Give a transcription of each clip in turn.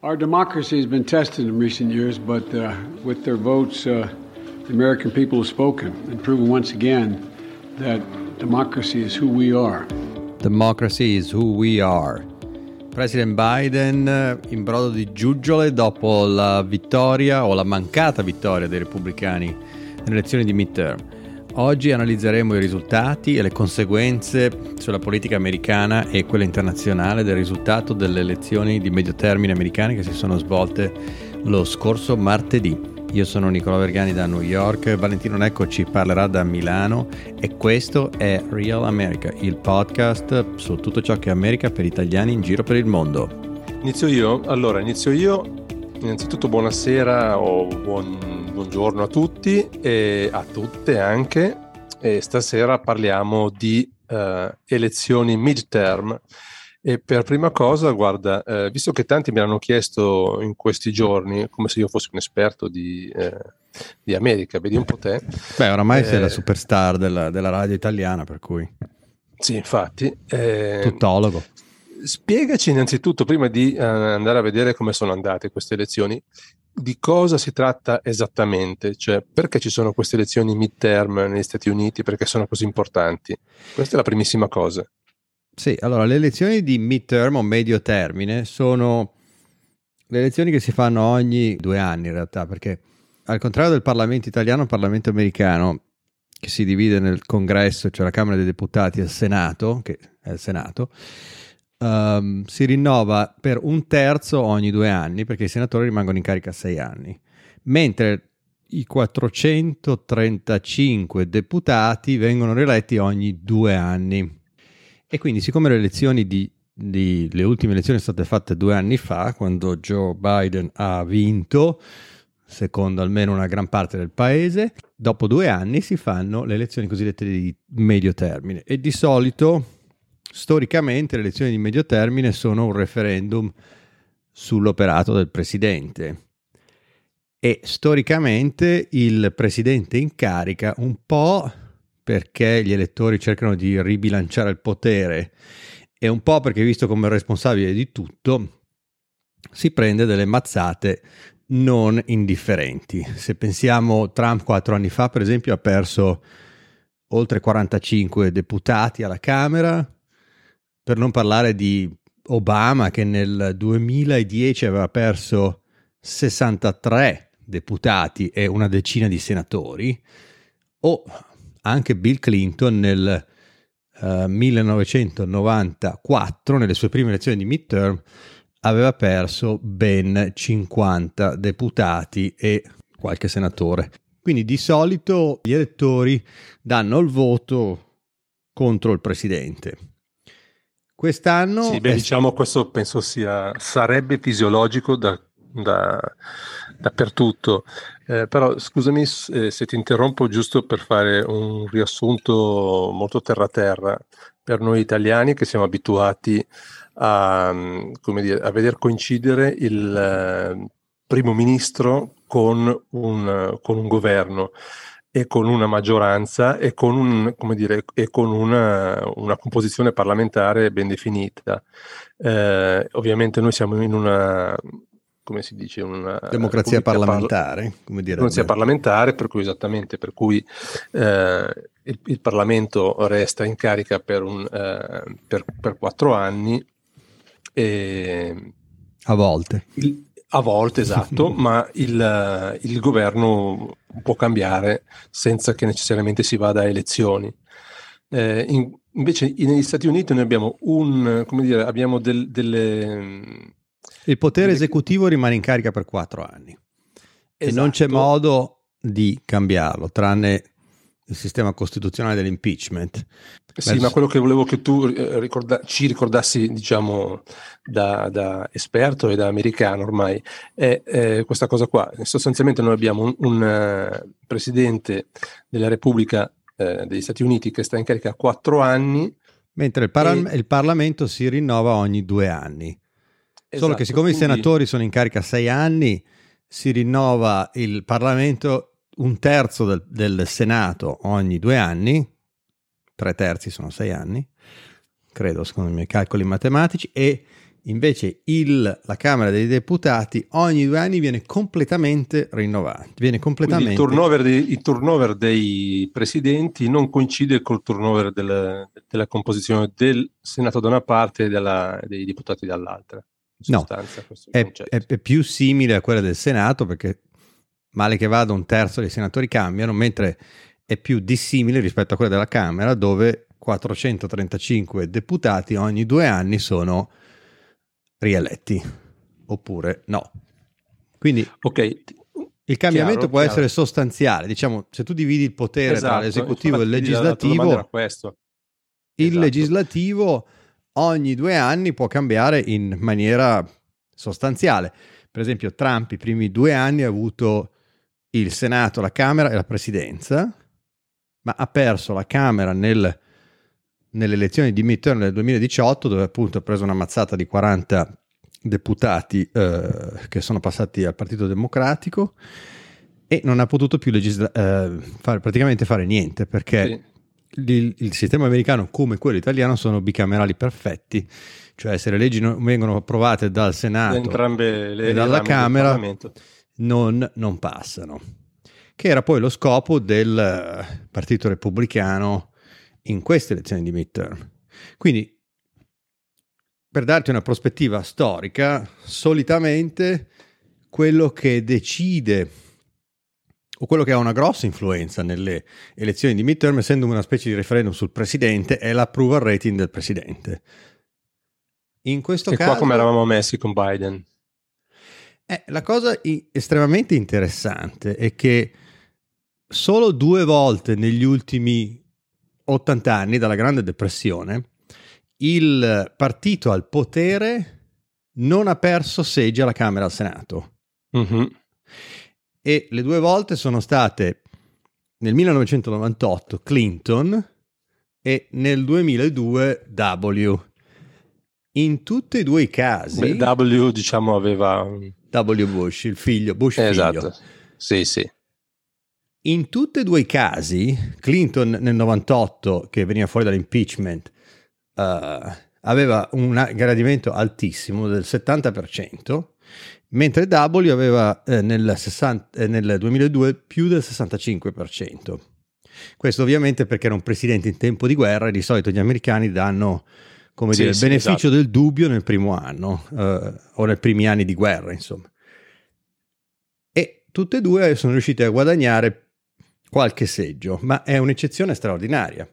Our democracy has been tested in recent years, but uh, with their votes, uh, the American people have spoken and proven once again that democracy is who we are. Democracy is who we are. President Biden eh, in brodo di giuggiole dopo la vittoria o la mancata vittoria dei repubblicani nelle elezioni di midterm. Oggi analizzeremo i risultati e le conseguenze sulla politica americana e quella internazionale del risultato delle elezioni di medio termine americane che si sono svolte lo scorso martedì. Io sono Nicola Vergani da New York, Valentino Necco ci parlerà da Milano e questo è Real America, il podcast su tutto ciò che è America per italiani in giro per il mondo. Inizio io? Allora, inizio io. Innanzitutto buonasera o buon, buongiorno a tutti e a tutte anche. E stasera parliamo di uh, elezioni midterm e per prima cosa, guarda, eh, visto che tanti mi hanno chiesto in questi giorni, come se io fossi un esperto di, eh, di America, vedi un po' te. Beh, oramai eh, sei la superstar della, della, radio italiana, per cui... Sì, infatti. Eh, Tuttologo. Spiegaci innanzitutto, prima di uh, andare a vedere come sono andate queste elezioni, di cosa si tratta esattamente? Cioè, perché ci sono queste elezioni midterm negli Stati Uniti? Perché sono così importanti? Questa è la primissima cosa. Sì, allora le elezioni di midterm o medio termine sono le elezioni che si fanno ogni due anni in realtà, perché al contrario del Parlamento italiano, il Parlamento americano, che si divide nel congresso, cioè la Camera dei Deputati e il Senato, che è il Senato, um, si rinnova per un terzo ogni due anni, perché i senatori rimangono in carica sei anni, mentre i 435 deputati vengono rieletti ogni due anni. E quindi, siccome le elezioni di, di, le ultime elezioni sono state fatte due anni fa, quando Joe Biden ha vinto, secondo almeno una gran parte del paese, dopo due anni si fanno le elezioni cosiddette di medio termine. E di solito, storicamente, le elezioni di medio termine sono un referendum sull'operato del presidente. E storicamente il presidente in carica un po' perché gli elettori cercano di ribilanciare il potere e un po' perché visto come responsabile di tutto si prende delle mazzate non indifferenti. Se pensiamo Trump quattro anni fa, per esempio, ha perso oltre 45 deputati alla Camera, per non parlare di Obama che nel 2010 aveva perso 63 deputati e una decina di senatori, o anche Bill Clinton nel uh, eh, 1994, nelle sue prime elezioni di midterm, aveva perso ben 50 deputati e qualche senatore. Quindi di solito gli elettori danno il voto contro il presidente. Quest'anno... Sì, beh, è... diciamo questo penso sia, sarebbe fisiologico da, da, dappertutto. Eh, però scusami eh, se ti interrompo giusto per fare un riassunto molto terra-terra per noi italiani che siamo abituati a, dire, a veder coincidere il eh, primo ministro con un, con un, governo e con una maggioranza e con, un, dire, e con una, una, composizione parlamentare ben definita. Eh, ovviamente noi siamo in una come si dice, una democrazia parlamentare, parla- come democrazia parlamentare, per cui esattamente, per cui eh, il, il, Parlamento resta in carica per, un, eh, per, per quattro anni. E, a volte. Il, a volte, esatto, ma il, il, governo può cambiare senza che necessariamente si vada a elezioni. Eh, in, invece negli Stati Uniti noi abbiamo, un, dire, abbiamo del, delle il potere esecutivo rimane in carica per quattro anni esatto. e non c'è esatto. modo di cambiarlo, tranne il sistema costituzionale dell'impeachment. Sì, Beh, ma quello che volevo che tu eh, ricorda- ci ricordassi, diciamo, da, da, esperto e da americano ormai, è, è, questa cosa qua. Sostanzialmente noi abbiamo un, un uh, presidente della Repubblica uh, degli Stati Uniti che sta in carica quattro anni. Mentre il, par- e... il Parlamento si rinnova ogni due anni. Esatto, Solo che esatto, siccome quindi... i senatori sono in carica sei anni, si rinnova il Parlamento un terzo del, del, Senato ogni due anni, tre terzi sono sei anni, credo secondo i miei calcoli matematici, e Invece il, la Camera dei Deputati ogni due anni viene completamente rinnovata. Viene completamente... Il turnover, dei, il, turnover dei, presidenti non coincide col turnover del, della composizione del Senato da una parte e della, dei deputati dall'altra. No, è, è, è, più simile a quella del Senato perché male che vada un terzo dei senatori cambiano, mentre è più dissimile rispetto a quella della Camera dove 435 deputati ogni due anni sono rieletti oppure no. Quindi okay. il cambiamento chiaro, può chiaro. essere sostanziale, diciamo, se tu dividi il potere esatto, tra l'esecutivo e il legislativo, il esatto. legislativo ogni due anni può cambiare in maniera sostanziale. Per esempio, Trump i primi due anni ha avuto il Senato, la Camera e la Presidenza, ma ha perso la Camera nel nelle elezioni di midterm del 2018 dove appunto ha preso una mazzata di 40 deputati eh, che sono passati al Partito Democratico e non ha potuto più legisla- eh, fare, praticamente fare niente perché sì. il, il, sistema americano come quello italiano sono bicamerali perfetti cioè se le leggi non vengono approvate dal Senato e dalla Camera non, non passano che era poi lo scopo del eh, Partito Repubblicano in queste elezioni di midterm. Quindi, per darti una prospettiva storica, solitamente quello che decide o quello che ha una grossa influenza nelle elezioni di midterm, essendo una specie di referendum sul presidente, è l'approval rating del presidente. In questo e caso... qua come eravamo messi con Biden? Eh, la cosa estremamente interessante è che solo due volte negli ultimi 80 anni dalla Grande Depressione, il partito al potere non ha perso seggi alla Camera e al Senato. Mm-hmm. E le due volte sono state nel 1998 Clinton e nel 2002 W. In tutti e due i casi... Beh, w diciamo aveva... W Bush, il figlio, Bush esatto. figlio. Sì, sì. In tutti e due i casi, Clinton nel 98, che veniva fuori dall'impeachment, uh, aveva un gradimento altissimo del 70%, mentre W aveva eh, nel, 60, eh, nel 2002 più del 65%. Questo ovviamente perché era un presidente in tempo di guerra e di solito gli americani danno come sì, dire, il beneficio esatto. del dubbio nel primo anno eh, o nei primi anni di guerra, insomma. E tutte e due sono riusciti a guadagnare qualche seggio, ma è un'eccezione straordinaria.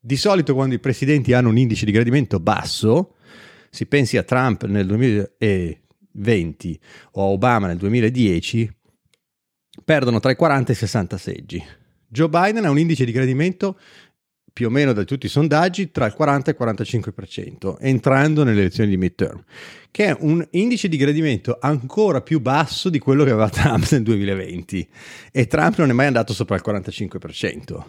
Di solito quando i presidenti hanno un indice di gradimento basso, si pensi a Trump nel 2020 o a Obama nel 2010, perdono tra i 40 e i 60 seggi. Joe Biden ha un indice di gradimento più o meno da tutti i sondaggi tra il 40 e il 45%, entrando nelle elezioni di midterm, che è un indice di gradimento ancora più basso di quello che aveva Trump nel 2020 e Trump non è mai andato sopra il 45%.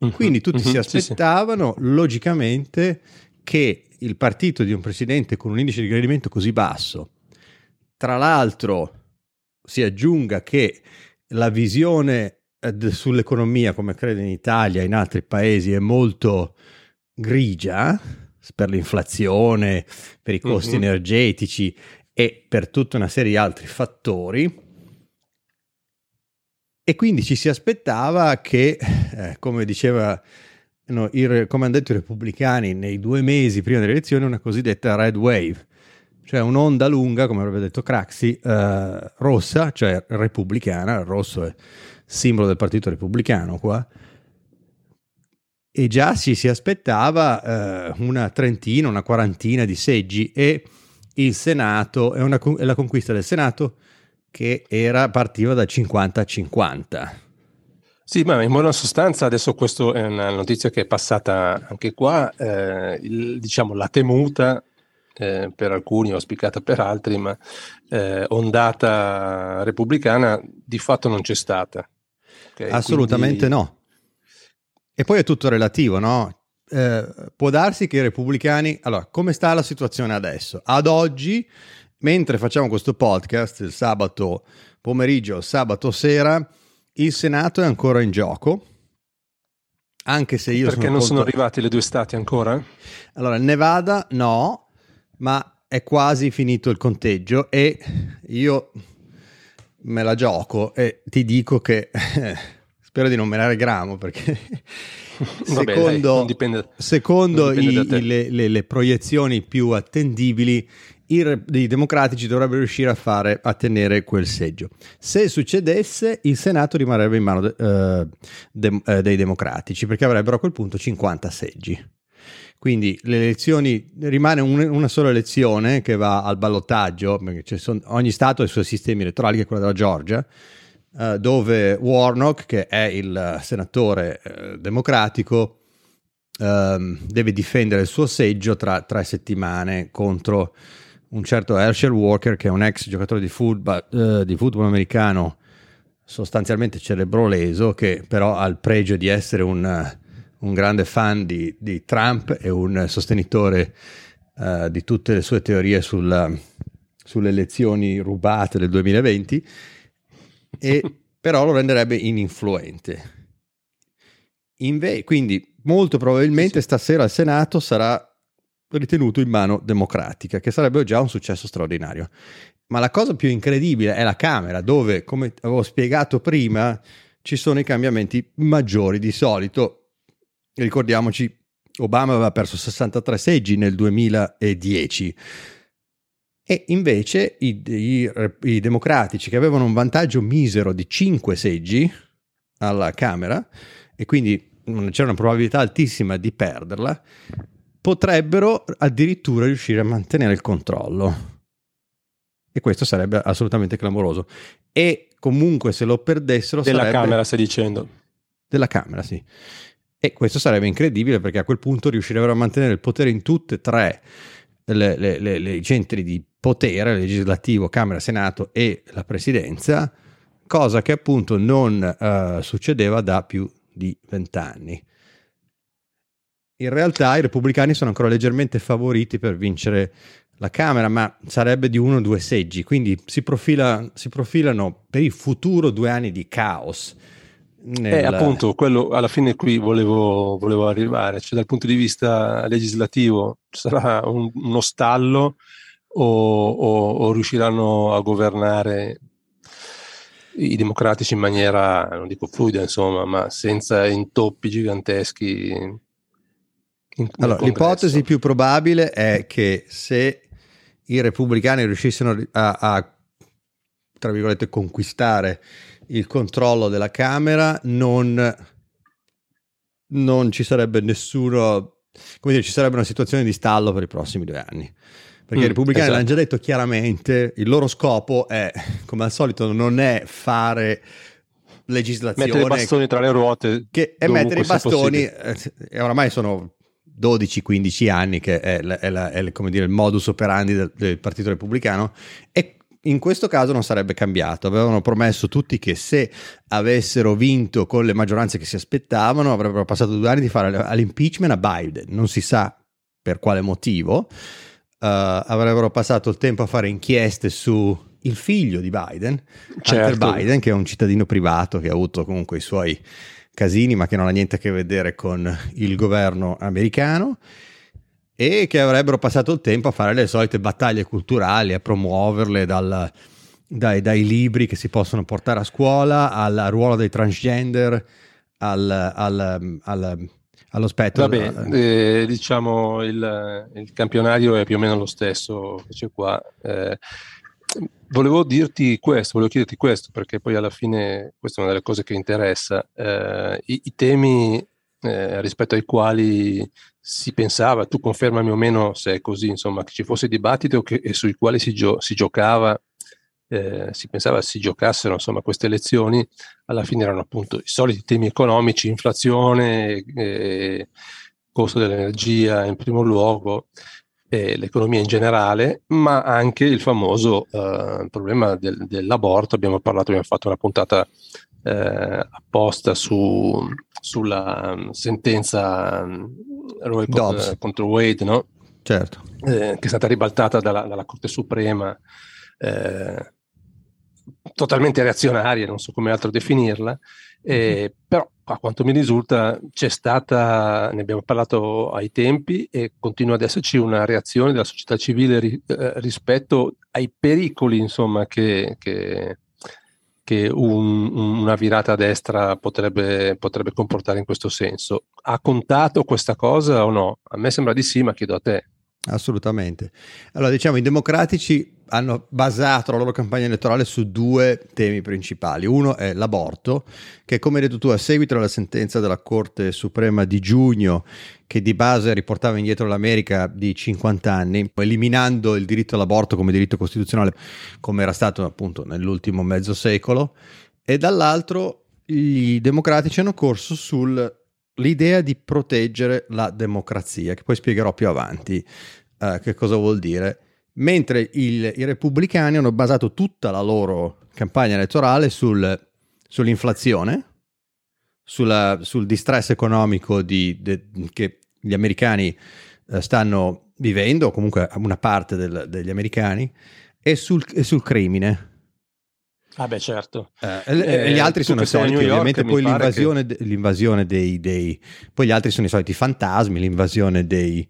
Mhm, Quindi tutti uh-huh, si aspettavano sì, sì. logicamente che il partito di un presidente con un indice di gradimento così basso, tra l'altro si aggiunga che la visione sull'economia, come credo in Italia e in altri paesi, è molto grigia per l'inflazione, per i costi mm-hmm. energetici e per tutta una serie di altri fattori. E quindi ci si aspettava che, eh, come diceva no, il, come hanno detto i repubblicani nei due mesi prima delle elezioni, una cosiddetta red wave, cioè un'onda lunga, come avrebbe detto Craxi, eh, rossa, cioè repubblicana, il rosso è simbolo del Partito Repubblicano qua, e già ci si aspettava eh, una trentina, una quarantina di seggi e il Senato, è, una, è la conquista del Senato che era, partiva da 50 a 50. Sì, ma in buona sostanza adesso questa è una notizia che è passata anche qua, eh, il, diciamo la temuta eh, per alcuni, auspicata per altri, ma eh, ondata repubblicana di fatto non c'è stata. Assolutamente quindi... no. E poi è tutto relativo, no? Eh, può darsi che i repubblicani... Allora, come sta la situazione adesso? Ad oggi, mentre facciamo questo podcast, il sabato pomeriggio, sabato sera, il Senato è ancora in gioco. Anche se io Perché sono non contro... sono arrivati le due stati ancora? Allora, Nevada no, ma è quasi finito il conteggio e io me la gioco e ti dico che spero di non menare gramo perché Vabbè, secondo, dai, dipende, secondo i, le, le, le, proiezioni più attendibili i, i, democratici dovrebbero riuscire a, fare, a tenere quel seggio. Se succedesse il Senato rimarrebbe in mano de, uh, de, uh, dei democratici perché avrebbero a quel punto 50 seggi. Quindi le elezioni rimane un, una sola elezione che va al ballottaggio, perché sono, ogni Stato ha i suoi sistemi elettorali, che è quello della Georgia, uh, dove Warnock, che è il senatore uh, democratico, um, deve difendere il suo seggio tra tre settimane contro un certo Herschel Walker, che è un ex giocatore di football, uh, di football americano sostanzialmente cerebroleso, che però ha il pregio di essere un un grande fan di, di Trump e un sostenitore uh, di tutte le sue teorie sul, sulle elezioni rubate del 2020, e, però lo renderebbe ininfluente. Inve- quindi molto probabilmente sì. stasera il Senato sarà ritenuto in mano democratica, che sarebbe già un successo straordinario. Ma la cosa più incredibile è la Camera, dove, come avevo spiegato prima, ci sono i cambiamenti maggiori di solito ricordiamoci, Obama aveva perso 63 seggi nel 2010 e invece i, i, i, democratici che avevano un vantaggio misero di 5 seggi alla Camera e quindi c'era una probabilità altissima di perderla, potrebbero addirittura riuscire a mantenere il controllo. E questo sarebbe assolutamente clamoroso. E comunque se lo perdessero... Della sarebbe... Camera stai dicendo? Della Camera, sì. E questo sarebbe incredibile perché a quel punto riuscirebbero a mantenere il potere in tutte e tre le, le, le, le centri di potere, legislativo, Camera, Senato e la Presidenza, cosa che appunto non uh, succedeva da più di vent'anni. In realtà i repubblicani sono ancora leggermente favoriti per vincere la Camera, ma sarebbe di uno o due seggi, quindi si, profila, si profilano per il futuro due anni di caos nel... Eh, appunto, quello alla fine qui volevo, volevo, arrivare, cioè dal punto di vista legislativo sarà un, uno stallo o, o, o, riusciranno a governare i democratici in maniera, non dico fluida, insomma, ma senza intoppi giganteschi. In, allora, l'ipotesi più probabile è che se i repubblicani riuscissero a, a tra virgolette, conquistare il controllo della Camera, non, non ci sarebbe nessuno, come dire, ci sarebbe una situazione di stallo per i prossimi due anni. Perché mm, i repubblicani esatto. l'hanno già detto chiaramente, il loro scopo è, come al solito, non è fare legislazione... Mettere i bastoni tra le ruote. Che è mettere i bastoni, eh, e oramai sono 12-15 anni che è, è, la, è, come dire, il modus operandi del, del Partito Repubblicano e in questo caso non sarebbe cambiato. Avevano promesso tutti che se avessero vinto con le maggioranze che si aspettavano, avrebbero passato due anni di fare l'impeachment a Biden. Non si sa per quale motivo. Uh, avrebbero passato il tempo a fare inchieste su il figlio di Biden, certo. Hunter Biden, che è un cittadino privato che ha avuto comunque i suoi casini, ma che non ha niente a che vedere con il governo americano e che avrebbero passato il tempo a fare le solite battaglie culturali, a promuoverle dal, dai, dai, libri che si possono portare a scuola, al ruolo dei transgender, al, al, al, allo spettro. Vabbè, eh, diciamo il, il, campionario è più o meno lo stesso che c'è qua. Eh, volevo dirti questo, volevo chiederti questo, perché poi alla fine questa è una delle cose che interessa. Eh, i, i, temi eh, rispetto ai quali si pensava, tu confermami o meno se è così, insomma, che ci fosse dibattito che, sui quali si, gio- si giocava, eh, si pensava si giocassero insomma, queste elezioni, alla fine erano appunto i soliti temi economici, inflazione, eh, costo dell'energia in primo luogo, eh, l'economia in generale, ma anche il famoso eh, problema del, dell'aborto. Abbiamo parlato, abbiamo fatto una puntata eh, apposta su, sulla um, sentenza um, Roe contro, contro Wade, no? Certo. Eh, che è stata ribaltata dalla, dalla Corte Suprema eh, totalmente reazionaria, non so come altro definirla, eh, però a quanto mi risulta c'è stata, ne abbiamo parlato ai tempi e continua ad esserci una reazione della società civile ri, eh, rispetto ai pericoli insomma, che, che, che un, una virata a destra potrebbe, potrebbe comportare in questo senso. Ha contato questa cosa o no? A me sembra di sì, ma chiedo a te. Assolutamente. Allora, diciamo, i democratici hanno basato la loro campagna elettorale su due temi principali. Uno è l'aborto, che come hai detto tu, a seguito della sentenza della Corte Suprema di giugno, che di base riportava indietro l'America di 50 anni, eliminando il diritto all'aborto come diritto costituzionale, come era stato appunto nell'ultimo mezzo secolo, e dall'altro i democratici hanno corso sul l'idea di proteggere la democrazia, che poi spiegherò più avanti uh, che cosa vuol dire, mentre il, i repubblicani hanno basato tutta la loro campagna elettorale sul, sull'inflazione, sulla, sul distress economico di, de, che gli americani uh, stanno vivendo, o comunque una parte del, degli americani, e sul, e sul crimine Ah beh certo. Eh, eh, gli altri sono i soliti, ovviamente poi l'invasione, che... l'invasione dei, dei, Poi gli altri sono i soliti fantasmi, l'invasione dei,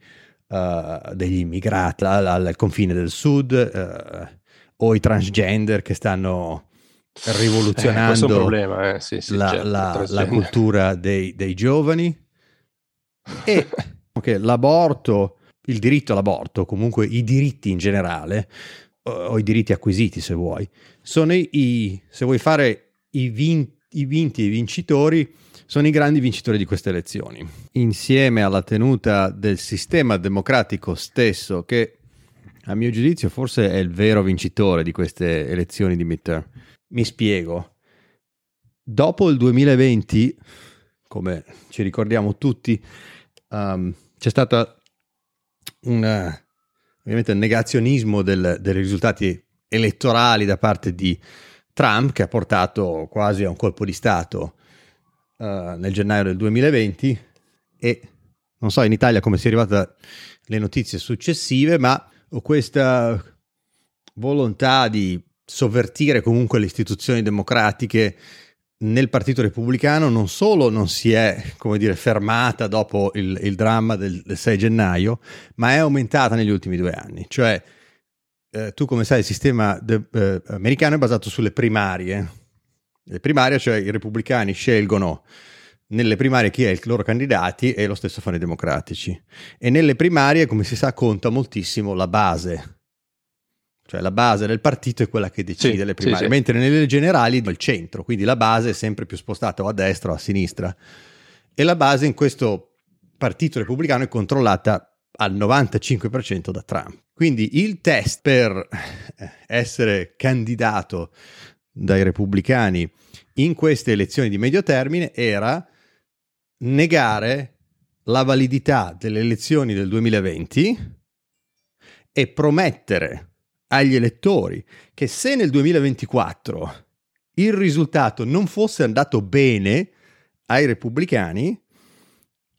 uh, degli immigrati al, al, confine del sud uh, o i transgender che stanno rivoluzionando eh, problema, eh. sì, sì, la, certo, la, la, cultura dei, dei giovani. E okay, l'aborto, il diritto all'aborto, comunque i diritti in generale, o i diritti acquisiti se vuoi, sono i, se vuoi fare i, vin, i vinti e i vincitori, sono i grandi vincitori di queste elezioni, insieme alla tenuta del sistema democratico stesso che a mio giudizio forse è il vero vincitore di queste elezioni di midterm. Mi spiego. Dopo il 2020, come ci ricordiamo tutti, um, c'è stata una, ovviamente negazionismo del, dei risultati elettorali da parte di Trump che ha portato quasi a un colpo di Stato uh, nel gennaio del 2020 e non so in Italia come sia arrivata le notizie successive ma ho questa volontà di sovvertire comunque le istituzioni democratiche nel Partito Repubblicano non solo non si è, come dire, fermata dopo il, il dramma del, del, 6 gennaio, ma è aumentata negli ultimi due anni. Cioè, eh, tu come sai, il sistema de, eh, americano è basato sulle primarie. Le primarie, cioè i repubblicani scelgono nelle primarie chi è i loro candidati e lo stesso fanno i democratici. E nelle primarie, come si sa, conta moltissimo la base cioè la base del partito è quella che decide sì, le primarie, sì, sì. mentre nelle generali il centro, quindi la base è sempre più spostata o a destra o a sinistra. E la base in questo partito repubblicano è controllata al 95% da Trump. Quindi il test per essere candidato dai repubblicani in queste elezioni di medio termine era negare la validità delle elezioni del 2020 e promettere agli elettori che se nel 2024 il risultato non fosse andato bene ai repubblicani,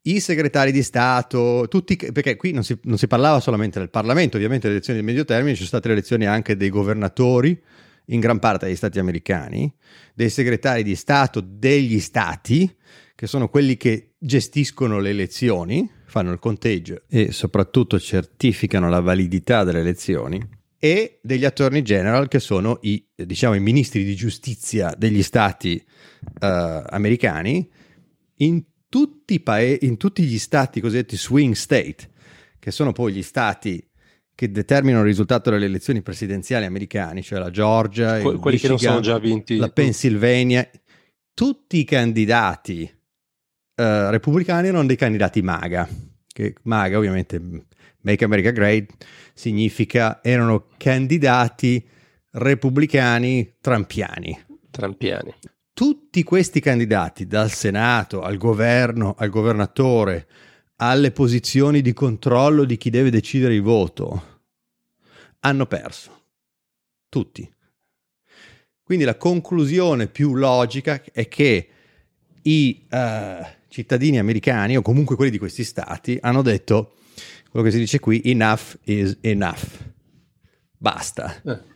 i segretari di Stato, tutti, perché qui non si, non si parlava solamente del Parlamento, ovviamente le elezioni di medio termine, ci sono state le elezioni anche dei governatori in gran parte degli stati americani, dei segretari di Stato degli stati, che sono quelli che gestiscono le elezioni, fanno il conteggio e soprattutto certificano la validità delle elezioni e degli attorney general che sono i, diciamo, i ministri di giustizia degli stati uh, americani. In tutti, pae- in tutti gli stati cosiddetti swing state, che sono poi gli stati che determinano il risultato delle elezioni presidenziali americane, cioè la Georgia, que- quelli Michigan, che non sono già vinti, la Pennsylvania, tutti i candidati uh, repubblicani erano dei candidati MAGA, che MAGA ovviamente Make America Great significa erano candidati repubblicani trampiani. Trampiani. Tutti questi candidati, dal Senato al governo, al governatore, alle posizioni di controllo di chi deve decidere il voto, hanno perso. Tutti. Quindi la conclusione più logica è che i uh, cittadini americani, o comunque quelli di questi stati, hanno detto quello che si dice qui, enough is enough. Basta. Eh.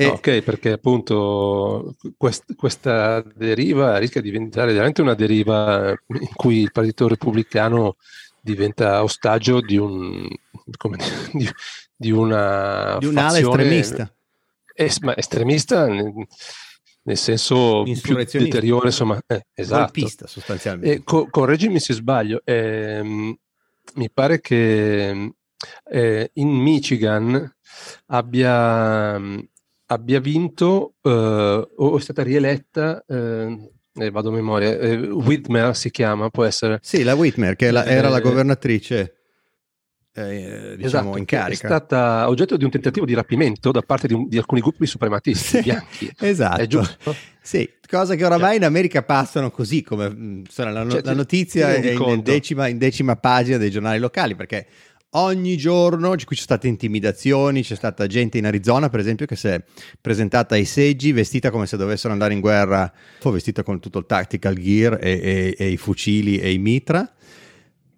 E... Ok, perché appunto quest- questa deriva rischia di diventare veramente una deriva in cui il Partito Repubblicano diventa ostaggio di, un, dire, di, di una di un'ala estremista. Es- estremista nel, nel senso più deteriore, insomma, eh, esatto. Golpista sostanzialmente. E co- correggimi se sbaglio, ehm, mi pare che eh, in Michigan abbia, abbia vinto eh, o è stata rieletta eh, eh, vado a memoria, eh, Whitmer si chiama, può essere. Sì, la Whitmer, che la, era la eh, governatrice eh, diciamo esatto, in carica. È stata oggetto di un tentativo di rapimento da parte di, un, di alcuni gruppi suprematisti sì, bianchi. Esatto. È giusto? Sì, cosa che oramai cioè, in America passano così, come insomma, la, cioè, la, notizia è in decima, in decima pagina dei giornali locali, perché ogni giorno qui c'è state intimidazioni, c'è stata gente in Arizona per esempio che si è presentata ai seggi vestita come se dovessero andare in guerra, vestita con tutto il tactical gear e, e, e i fucili e i mitra.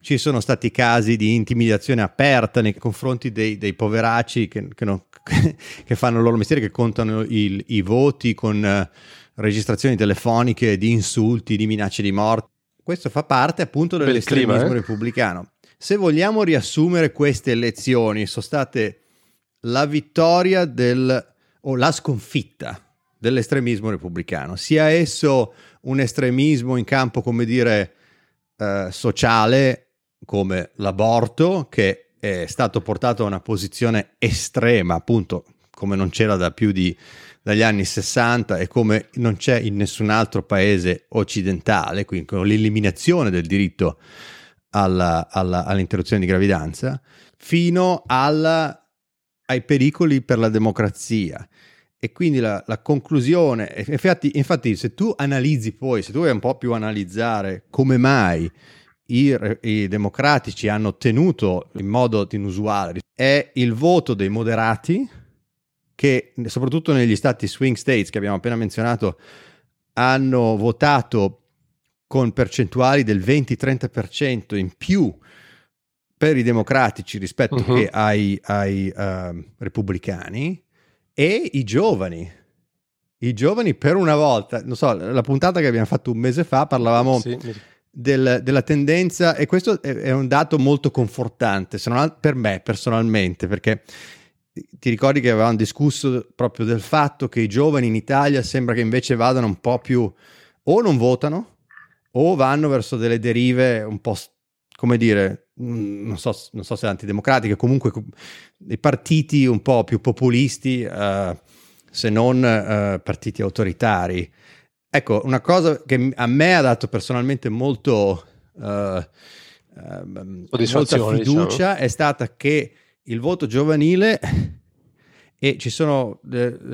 Ci sono stati casi di intimidazione aperta nei confronti dei, dei poveracci che, che, non, che, fanno il loro mestiere, che contano il, i voti con uh, registrazioni telefoniche di insulti, di minacce di morte. Questo fa parte appunto dell'estremismo clima, eh? repubblicano. Se vogliamo riassumere queste elezioni, sono state la vittoria del, o la sconfitta dell'estremismo repubblicano, sia esso un estremismo in campo, come dire, eh, sociale, come l'aborto, che è stato portato a una posizione estrema, appunto, come non c'era da più di dagli anni 60 e come non c'è in nessun altro paese occidentale, quindi con l'eliminazione del diritto alla, alla, all'interruzione di gravidanza, fino alla, ai pericoli per la democrazia. E quindi la, la conclusione, infatti, infatti, se tu analizzi poi, se tu vuoi un po' più analizzare come mai i, i democratici hanno ottenuto in modo inusuale, è il voto dei moderati che soprattutto negli stati swing states che abbiamo appena menzionato hanno votato con percentuali del 20-30% in più per i democratici rispetto uh-huh. ai, ai uh, repubblicani e i giovani. I giovani per una volta, non so, la puntata che abbiamo fatto un mese fa parlavamo sì. del, della tendenza e questo è, è, un dato molto confortante, se non per me personalmente, perché ti ricordi che avevamo discusso proprio del fatto che i giovani in Italia sembra che invece vadano un po' più o non votano o vanno verso delle derive un po', come dire, mm, non so, non so se antidemocratiche, comunque dei partiti un po' più populisti, uh, se non uh, partiti autoritari. Ecco, una cosa che a me ha dato personalmente molto, uh, molta fiducia diciamo. è stata che il voto giovanile e ci sono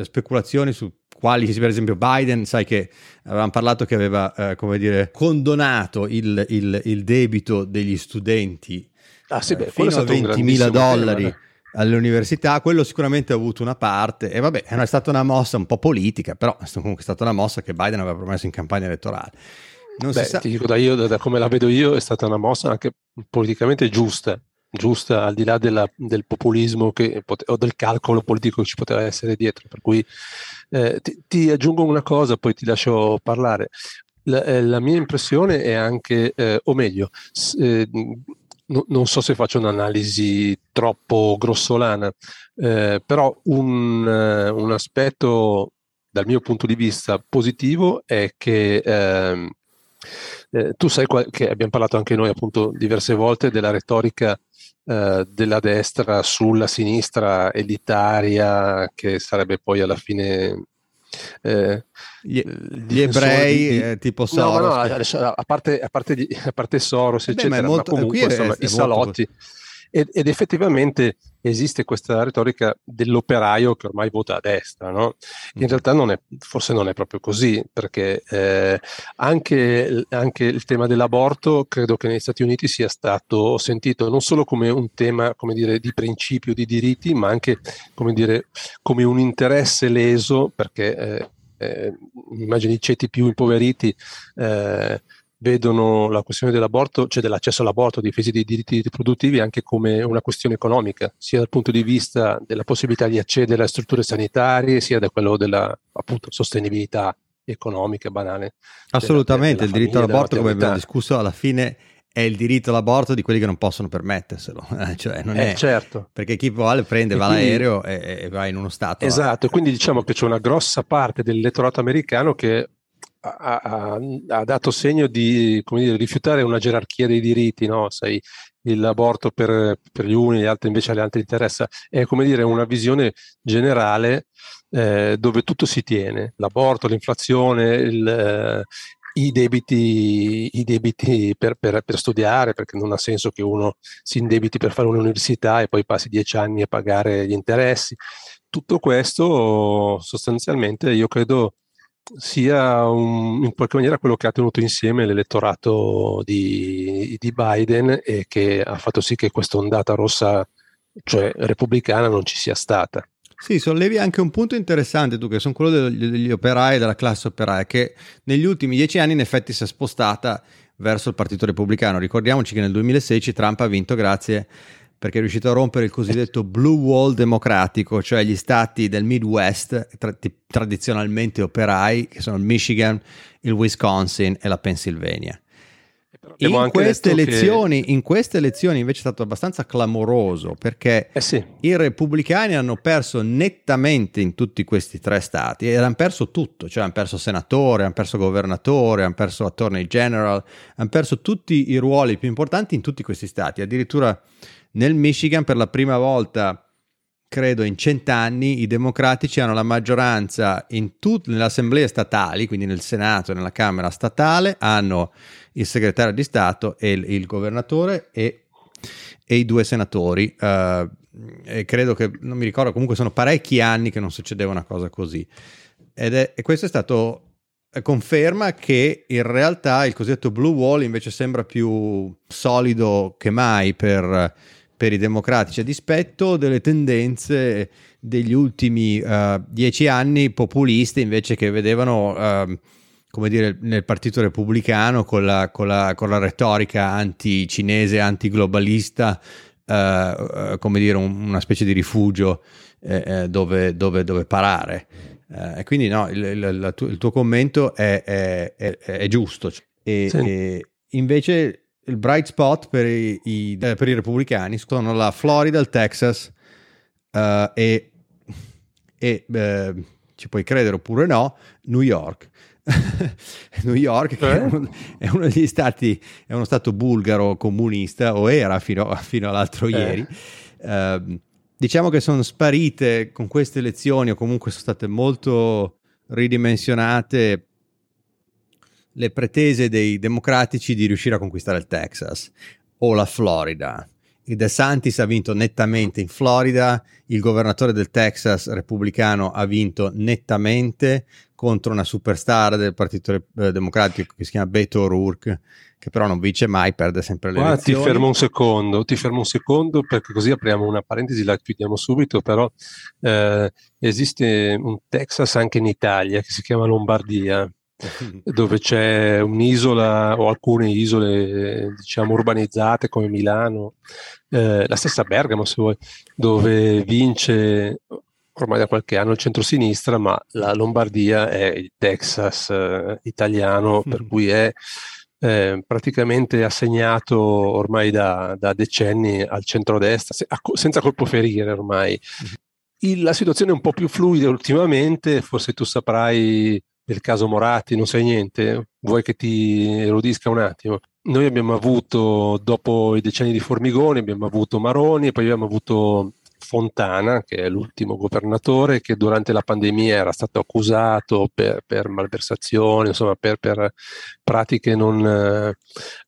speculazioni su quali, per esempio Biden, sai che avevamo parlato che aveva, eh, come dire, condonato il, il, il, debito degli studenti ah, sì, beh, eh, fino a 20.000 dollari tema, all'università, quello sicuramente ha avuto una parte e vabbè, è stata una mossa un po' politica, però è comunque stata una mossa che Biden aveva promesso in campagna elettorale. Non Beh, si sa... ti dico da io, da come la vedo io, è stata una mossa anche politicamente giusta, giusta al di là della, del populismo che, o del calcolo politico che ci poteva essere dietro. Per cui eh, ti, ti, aggiungo una cosa, poi ti lascio parlare. La, eh, la mia impressione è anche, eh, o meglio, eh, no, non so se faccio un'analisi troppo grossolana, eh, però un, un, aspetto dal mio punto di vista positivo è che ehm, eh, tu sai qual- che abbiamo parlato anche noi appunto diverse volte della retorica eh, della destra sulla sinistra elitaria che sarebbe poi alla fine eh, gli, gli ebrei di, eh, tipo Soros no, no, adesso, a, parte, a, parte, a parte Soros eh beh, eccetera ma, molto, ma comunque insomma, i salotti. Ed, ed, effettivamente esiste questa retorica dell'operaio che ormai vota a destra, no? In mm. realtà non è, forse non è proprio così, perché eh, anche, anche, il tema dell'aborto credo che negli Stati Uniti sia stato sentito non solo come un tema come dire, di principio, di diritti, ma anche come, dire, come un interesse leso, perché eh, eh, immagini i ceti più impoveriti eh, vedono la questione dell'aborto, cioè dell'accesso all'aborto, difesa dei diritti riproduttivi anche come una questione economica, sia dal punto di vista della possibilità di accedere alle strutture sanitarie, sia da quello della appunto, sostenibilità economica banale. Assolutamente, della, della il diritto all'aborto, come abbiamo discusso, alla fine è il diritto all'aborto di quelli che non possono permetterselo, cioè non eh, è certo. perché chi vuole prende, va quindi, all'aereo e, e, va in uno stato. Esatto, e quindi diciamo che c'è una grossa parte dell'elettorato americano che ha, ha, ha dato segno di dire, rifiutare una gerarchia dei diritti, no? Sai, l'aborto per, per, gli uni, gli altri invece agli altri interessa, è come dire una visione generale eh, dove tutto si tiene, l'aborto, l'inflazione, il, eh, i debiti, i debiti per, per, per, studiare, perché non ha senso che uno si indebiti per fare un'università e poi passi dieci anni a pagare gli interessi. Tutto questo sostanzialmente io credo sia un, in qualche maniera quello che ha tenuto insieme l'elettorato di, di, Biden e che ha fatto sì che questa ondata rossa, cioè repubblicana, non ci sia stata. Sì, sollevi anche un punto interessante tu, che sono quello degli, degli operai, della classe operaia, che negli ultimi dieci anni in effetti si è spostata verso il Partito Repubblicano. Ricordiamoci che nel 2016 Trump ha vinto grazie perché è riuscito a rompere il cosiddetto blue wall democratico, cioè gli stati del Midwest tra- tradizionalmente operai, che sono il Michigan, il Wisconsin e la Pennsylvania. In queste, elezioni, che... in queste, elezioni, invece è stato abbastanza clamoroso perché eh sì. i repubblicani hanno perso nettamente in tutti questi tre stati e hanno perso tutto, cioè hanno perso senatore, hanno perso governatore, hanno perso attorney general, hanno perso tutti i ruoli più importanti in tutti questi stati, addirittura nel Michigan per la prima volta credo in cent'anni i democratici hanno la maggioranza in tutte le assemblee statali, quindi nel Senato e nella Camera statale, hanno il segretario di Stato e il, il governatore e, e, i due senatori. Uh, e credo che, non mi ricordo, comunque sono parecchi anni che non succedeva una cosa così. Ed è, e questo è stato conferma che in realtà il cosiddetto blue wall invece sembra più solido che mai per per i democratici a dispetto delle tendenze degli ultimi uh, dieci anni populiste invece che vedevano uh, come dire nel partito repubblicano con la, con la, con la retorica anti-cinese, anti-globalista uh, come dire un, una specie di rifugio dove, dove, dove, parare e quindi no, il, il, il, tuo commento è, è, è, è giusto e, sì. e invece il bright spot per i, i, eh, per i repubblicani sono la Florida, il Texas uh, e, e eh, ci puoi credere oppure no, New York. New York che è, uno, è, uno, degli stati, è uno stato bulgaro comunista o era fino, fino all'altro eh. ieri. Uh, diciamo che sono sparite con queste elezioni o comunque sono state molto ridimensionate le pretese dei democratici di riuscire a conquistare il Texas o la Florida. Il De Santis ha vinto nettamente in Florida, il governatore del Texas repubblicano ha vinto nettamente contro una superstar del Partito eh, Democratico che si chiama Beto O'Rourke, che però non vince mai, perde sempre le Qua elezioni. Ti fermo un secondo, ti fermo un secondo perché così apriamo una parentesi, la chiudiamo subito, però eh, esiste un Texas anche in Italia che si chiama Lombardia dove c'è un'isola o alcune isole diciamo urbanizzate come Milano, eh, la stessa Bergamo se vuoi, dove vince ormai da qualche anno il centro-sinistra, ma la Lombardia è il Texas eh, italiano, per cui è eh, praticamente assegnato ormai da, da decenni al centrodestra, se, a, senza colpo ferire ormai. Il, la situazione è un po' più fluida ultimamente, forse tu saprai del caso Moratti, non sai niente? Vuoi che ti erudisca un attimo? Noi abbiamo avuto, dopo i decenni di Formigoni, abbiamo avuto Maroni e poi abbiamo avuto Fontana, che è l'ultimo governatore, che durante la pandemia era stato accusato per, per malversazioni, insomma per, per pratiche non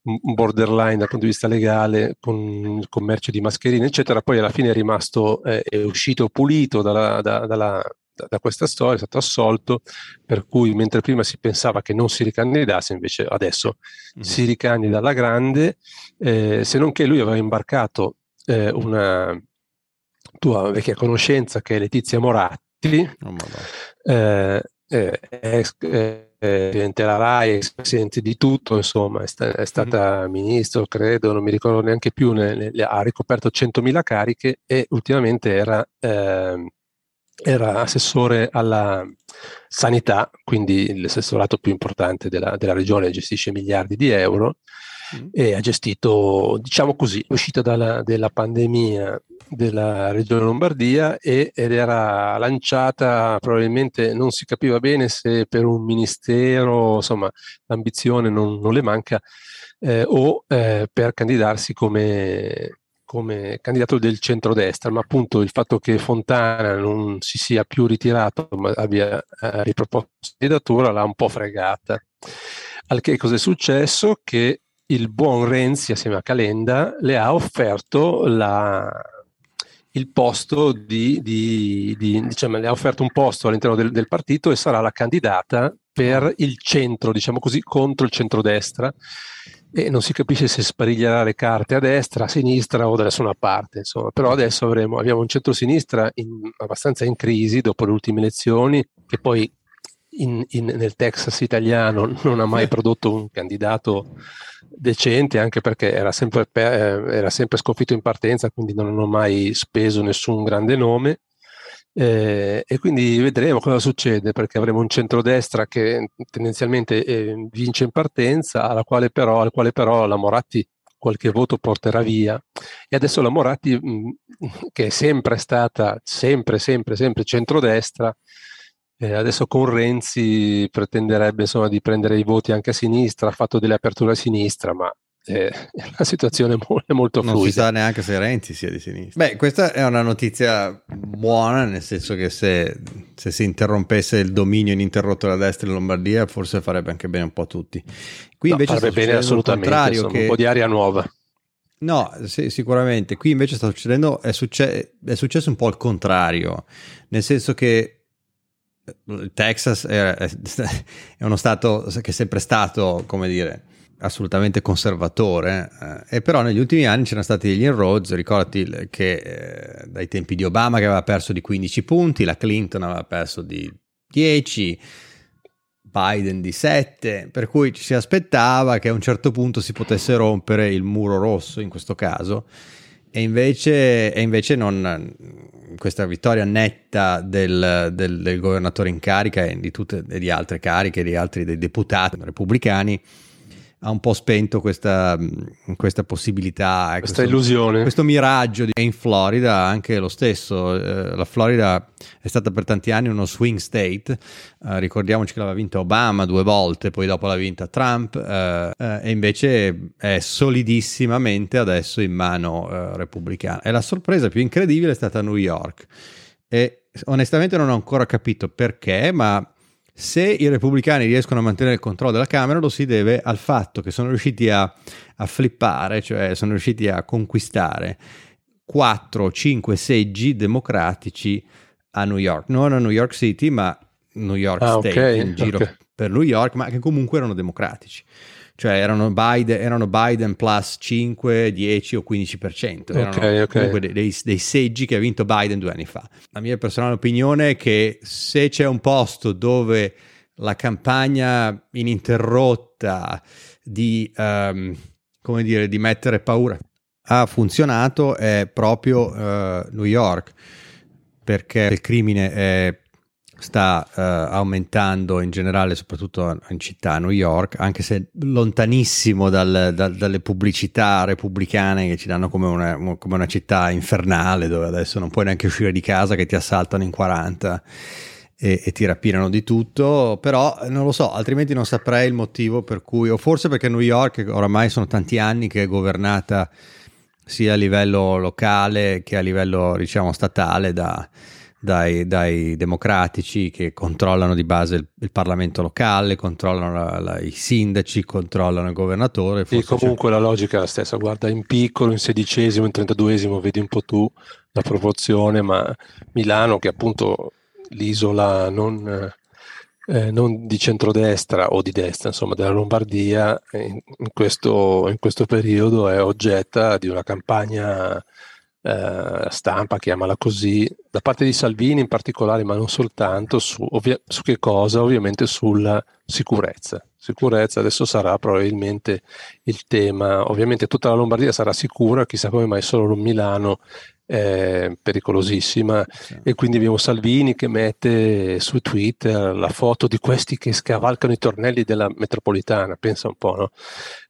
uh, borderline dal punto di vista legale, con il commercio di mascherine, eccetera. Poi alla fine è rimasto, eh, è uscito pulito dalla, da, dalla, da questa storia, è stato assolto, per cui mentre prima si pensava che non si ricandidasse, invece adesso mm-hmm. si ricandida alla grande, eh, se non che lui aveva imbarcato eh, una tua vecchia conoscenza che è Letizia Moratti, oh, eh, ex, Presidente della RAI, ex Presidente di tutto, insomma, è, sta, è stata mm. ministro, credo, non mi ricordo neanche più, ne, ne, ha ricoperto 100.000 cariche e ultimamente era, eh, era assessore alla sanità, quindi l'assessorato più importante della, della regione, gestisce miliardi di euro mm. e ha gestito, diciamo così, l'uscita dalla, della pandemia della regione Lombardia e, ed era lanciata probabilmente non si capiva bene se per un ministero, insomma l'ambizione non, non le manca, eh, o eh, per candidarsi come, come candidato del centrodestra, ma appunto il fatto che Fontana non si sia più ritirato ma abbia eh, riproposto la candidatura l'ha un po' fregata. Al che cosa è successo? Che il buon Renzi assieme a Calenda le ha offerto la, il posto di, di, di, diciamo, le ha offerto un posto all'interno del, del, partito e sarà la candidata per il centro, diciamo così, contro il centrodestra e non si capisce se spariglierà le carte a destra, a sinistra o da nessuna parte, insomma. Però adesso avremo, abbiamo un centro-sinistra in, abbastanza in crisi dopo le ultime elezioni, che poi in, in, nel Texas italiano non ha mai prodotto un candidato decente anche perché era sempre, eh, era sempre sconfitto in partenza, quindi non hanno mai speso nessun grande nome. Eh, e quindi vedremo cosa succede perché avremo un centrodestra che tendenzialmente eh, vince in partenza, alla quale però, al quale però la Moratti qualche voto porterà via. E adesso la Moratti, mh, che è sempre stata, sempre, sempre, sempre centrodestra, eh, adesso con Renzi pretenderebbe insomma, di prendere i voti anche a sinistra, ha fatto delle aperture a sinistra, ma eh, la situazione è molto fluida. Non si sa neanche se Renzi sia di sinistra. Beh, questa è una notizia buona, nel senso che se, se si interrompesse il dominio ininterrotto della destra in Lombardia, forse farebbe anche bene un po' a tutti. Qui invece no, farebbe bene assolutamente, insomma, che... un po' di aria nuova. No, sì, sicuramente. Qui invece sta succedendo, è, succe- è successo un po' il contrario, nel senso che il Texas è, è, uno stato che è sempre stato, come dire, assolutamente conservatore, eh, e però negli ultimi anni c'erano stati degli inroads, ricordati che eh, dai tempi di Obama che aveva perso di 15 punti, la Clinton aveva perso di 10, Biden di 7, per cui ci si aspettava che a un certo punto si potesse rompere il muro rosso in questo caso. E invece, e invece non, questa vittoria netta del, del, del, governatore in carica e di, tutte, e di altre cariche, di altri dei deputati repubblicani, ha un po' spento questa, questa possibilità, questa questo, illusione. Questo miraggio. E in Florida anche lo stesso. Eh, la Florida è stata per tanti anni uno swing state. Eh, ricordiamoci che l'aveva vinta Obama due volte, poi dopo l'ha vinta Trump, eh, eh e invece è solidissimamente adesso in mano eh, repubblicana. E la sorpresa più incredibile è stata New York. E onestamente non ho ancora capito perché, ma se i repubblicani riescono a mantenere il controllo della Camera lo si deve al fatto che sono riusciti a, a flippare, cioè sono riusciti a conquistare 4 5 seggi democratici a New York, non a New York City ma New York ah, State, okay, in giro okay. per New York, ma che comunque erano democratici cioè erano Biden, erano Biden plus 5, 10 o 15%, erano okay, okay. comunque dei, dei, seggi che ha vinto Biden due anni fa. La mia personale opinione è che se c'è un posto dove la campagna ininterrotta di, um, come dire, di mettere paura ha funzionato è proprio uh, New York, perché il crimine è sta uh, aumentando in generale, soprattutto in città, New York, anche se lontanissimo dal, dal, dalle pubblicità repubblicane che ci danno come una, come una, città infernale, dove adesso non puoi neanche uscire di casa che ti assaltano in 40 e, e ti rapinano di tutto, però non lo so, altrimenti non saprei il motivo per cui, o forse perché New York oramai sono tanti anni che è governata sia a livello locale che a livello, diciamo, statale da dai, dai, democratici che controllano di base il, il Parlamento locale, controllano la, la, i sindaci, controllano il governatore. E comunque c'è... la logica è la stessa, guarda in piccolo, in sedicesimo, in trentaduesimo, vedi un po' tu la proporzione, ma Milano che appunto l'isola non, eh, non di centrodestra o di destra, insomma della Lombardia, in, in, questo, in questo periodo è oggetta di una campagna eh, stampa, chiamala così, da parte di Salvini in particolare, ma non soltanto, su, ovvia- su che cosa? Ovviamente sulla sicurezza. Sicurezza adesso sarà probabilmente il tema, ovviamente tutta la Lombardia sarà sicura, chissà come mai solo Milano è pericolosissima sì. e quindi abbiamo Salvini che mette su Twitter la foto di questi che scavalcano i tornelli della metropolitana, pensa un po', no?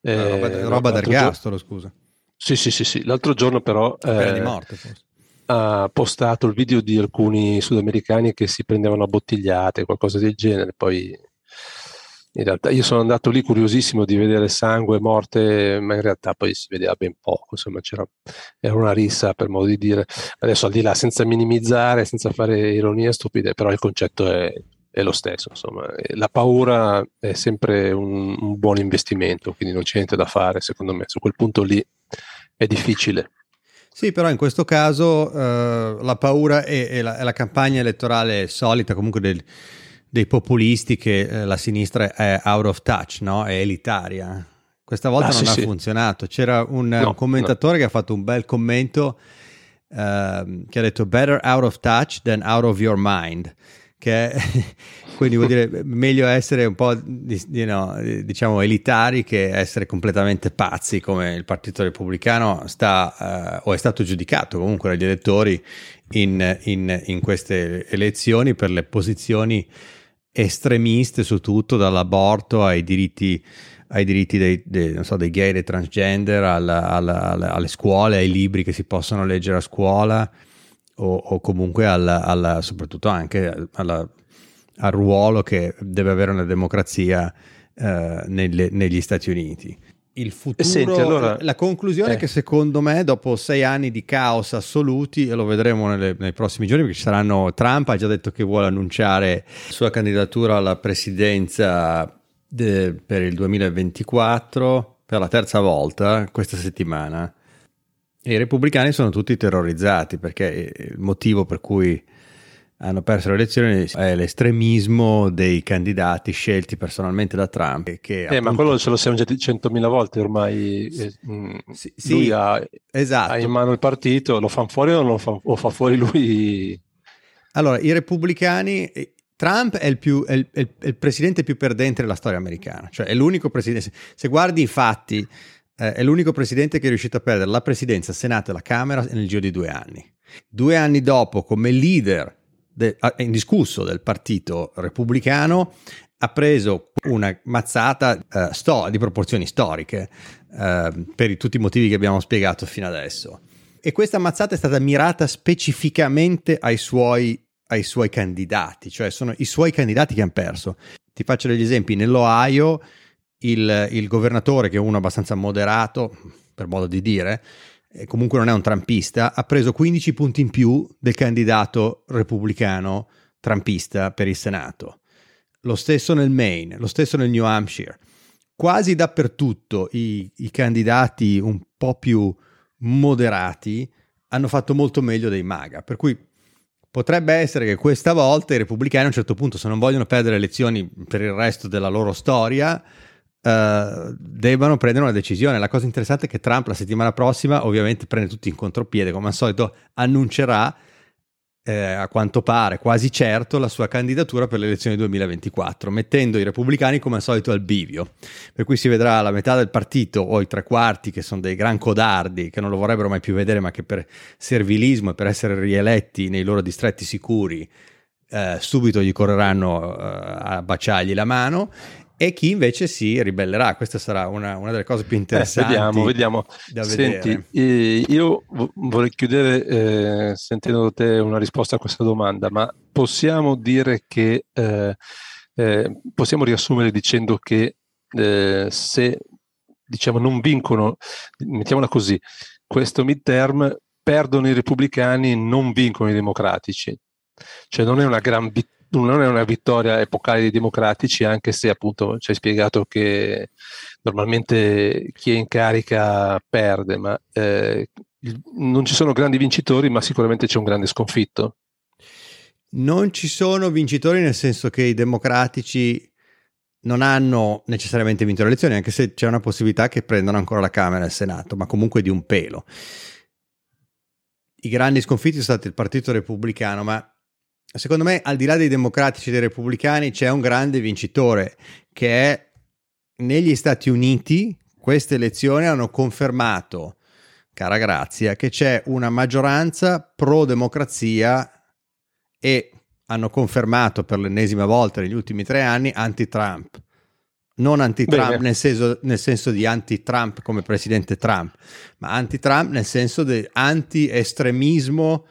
Eh, roba, roba d'ergastolo, scusa. Sì, sì, sì, sì. L'altro giorno però... Eh, di morte, forse. Ha postato il video di alcuni sudamericani che si prendevano a bottigliate, qualcosa del genere. Poi in realtà io sono andato lì curiosissimo di vedere sangue, morte, ma in realtà poi si vedeva ben poco, insomma c'era era una rissa per modo di dire. Adesso al di là, senza minimizzare, senza fare ironia stupide, però il concetto è, è lo stesso. Insomma. La paura è sempre un, un, buon investimento, quindi non c'è niente da fare, secondo me. Su quel punto lì è difficile. Sì, però in questo caso eh, la paura è, è, la, è, la, campagna elettorale solita comunque del, dei populisti che eh, la sinistra è out of touch, no? è elitaria. Questa volta ah, non sì, ha sì. funzionato. C'era un, no, un commentatore no. che ha fatto un bel commento eh, che ha detto better out of touch than out of your mind che quindi vuol dire meglio essere un po' you know, diciamo elitari che essere completamente pazzi come il Partito Repubblicano sta uh, o è stato giudicato comunque dagli elettori in, in, in, queste elezioni per le posizioni estremiste su tutto dall'aborto ai diritti ai diritti dei, dei, so, dei gay, dei transgender, alla, alla, alla, alle scuole, ai libri che si possono leggere a scuola, o, o comunque soprattutto anche alla, al ruolo che deve avere una democrazia eh, nelle, negli Stati Uniti. Il futuro, senti, allora, la conclusione eh. è che secondo me dopo sei anni di caos assoluti, e lo vedremo nelle, nei prossimi giorni perché ci saranno, Trump ha già detto che vuole annunciare la sua candidatura alla presidenza de, per il 2024 per la terza volta questa settimana i repubblicani sono tutti terrorizzati perché il motivo per cui hanno perso le elezioni è l'estremismo dei candidati scelti personalmente da Trump. Che, eh, appunto... ma quello ce lo siamo già detto centomila volte ormai. Eh, mm, sì, lui sì, ha, esatto. ha, in mano il partito, lo fanno fuori o, lo fa, o fa fuori lui? Allora, i repubblicani, eh, Trump è il, più, è, il, è il, presidente più perdente della storia americana, cioè è l'unico presidente. Se guardi i fatti, eh, è l'unico presidente che è riuscito a perdere la presidenza, il Senato e la Camera nel giro di due anni. Due anni dopo, come leader de, indiscusso del partito repubblicano, ha preso una mazzata eh, sto- di proporzioni storiche eh, per tutti i motivi che abbiamo spiegato fino adesso. E questa mazzata è stata mirata specificamente ai suoi, ai suoi candidati, cioè sono i suoi candidati che hanno perso. Ti faccio degli esempi. Nell'Ohio il, il governatore, che è uno abbastanza moderato, per modo di dire, e comunque non è un trampista, ha preso 15 punti in più del candidato repubblicano trampista per il Senato. Lo stesso nel Maine, lo stesso nel New Hampshire. Quasi dappertutto i, i candidati un po' più moderati hanno fatto molto meglio dei MAGA, per cui potrebbe essere che questa volta i repubblicani a un certo punto, se non vogliono perdere elezioni per il resto della loro storia, Uh, debbano prendere una decisione. La cosa interessante è che Trump la settimana prossima ovviamente prende tutti in contropiede, come al solito annuncerà eh, a quanto pare quasi certo la sua candidatura per le elezioni 2024, mettendo i repubblicani come al solito al bivio. Per cui si vedrà la metà del partito o i tre quarti che sono dei gran codardi che non lo vorrebbero mai più vedere, ma che per servilismo e per essere rieletti nei loro distretti sicuri eh, subito gli correranno eh, a baciargli la mano e chi invece si ribellerà. Questa sarà una, una delle cose più eh, interessanti. Eh, vediamo, vediamo. Da Senti, eh, io vorrei chiudere eh, sentendo da te una risposta a questa domanda, ma possiamo dire che eh, eh, possiamo riassumere dicendo che se diciamo non vincono, mettiamola così, questo midterm perdono i repubblicani, non vincono i democratici. Cioè non è una gran vittoria non è una vittoria epocale dei democratici, anche se appunto ci hai spiegato che normalmente chi è in carica perde, ma eh, non ci sono grandi vincitori, ma sicuramente c'è un grande sconfitto. Non ci sono vincitori nel senso che i democratici non hanno necessariamente vinto le elezioni, anche se c'è una possibilità che prendano ancora la Camera e il Senato, ma comunque di un pelo. i grandi sconfitti sono stati il Partito Repubblicano, ma secondo me al di là dei democratici e dei repubblicani c'è un grande vincitore che è negli Stati Uniti queste elezioni hanno confermato, cara Grazia, che c'è una maggioranza pro democrazia e hanno confermato per l'ennesima volta negli ultimi tre anni anti-Trump. Non anti-Trump nel senso, nel senso, di anti-Trump come presidente Trump, ma anti-Trump nel senso di anti-estremismo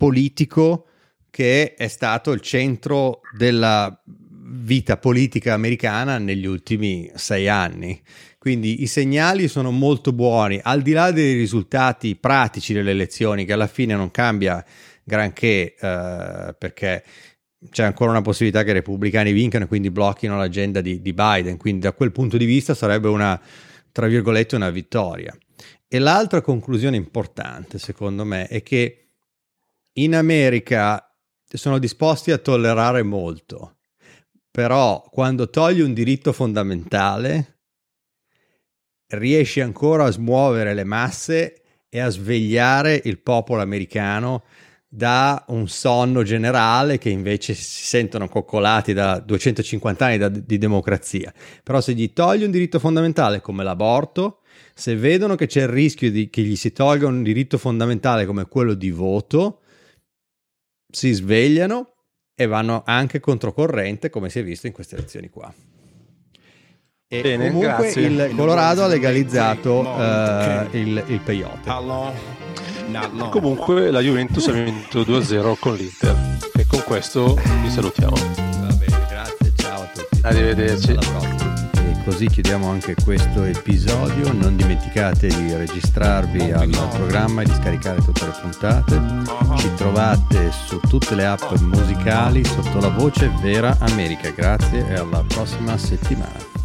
politico che è stato il centro della vita politica americana negli ultimi sei anni. Quindi i segnali sono molto buoni, al di là dei risultati pratici delle elezioni, che alla fine non cambia granché eh, perché c'è ancora una possibilità che i repubblicani vincano e quindi blocchino l'agenda di, di Biden. Quindi da quel punto di vista sarebbe una, tra virgolette, una vittoria. E l'altra conclusione importante, secondo me, è che in America sono disposti a tollerare molto, però quando togli un diritto fondamentale riesci ancora a smuovere le masse e a svegliare il popolo americano da un sonno generale che invece si sentono coccolati da 250 anni da, di democrazia. Però se gli togli un diritto fondamentale come l'aborto, se vedono che c'è il rischio di, che gli si tolga un diritto fondamentale come quello di voto, si svegliano e vanno anche controcorrente come si è visto in queste elezioni qua. E Bene, comunque grazie. il Colorado ha legalizzato uh, il, il peyote. Comunque la Juventus ha vinto 2-0 con l'Inter. E con questo vi salutiamo. Va bene, grazie, ciao a tutti. Arrivederci. Alla prossima. Così chiudiamo anche questo episodio. Non dimenticate di registrarvi al programma e di scaricare tutte le puntate. Ci trovate su tutte le app musicali sotto la voce Vera America. Grazie e alla prossima settimana.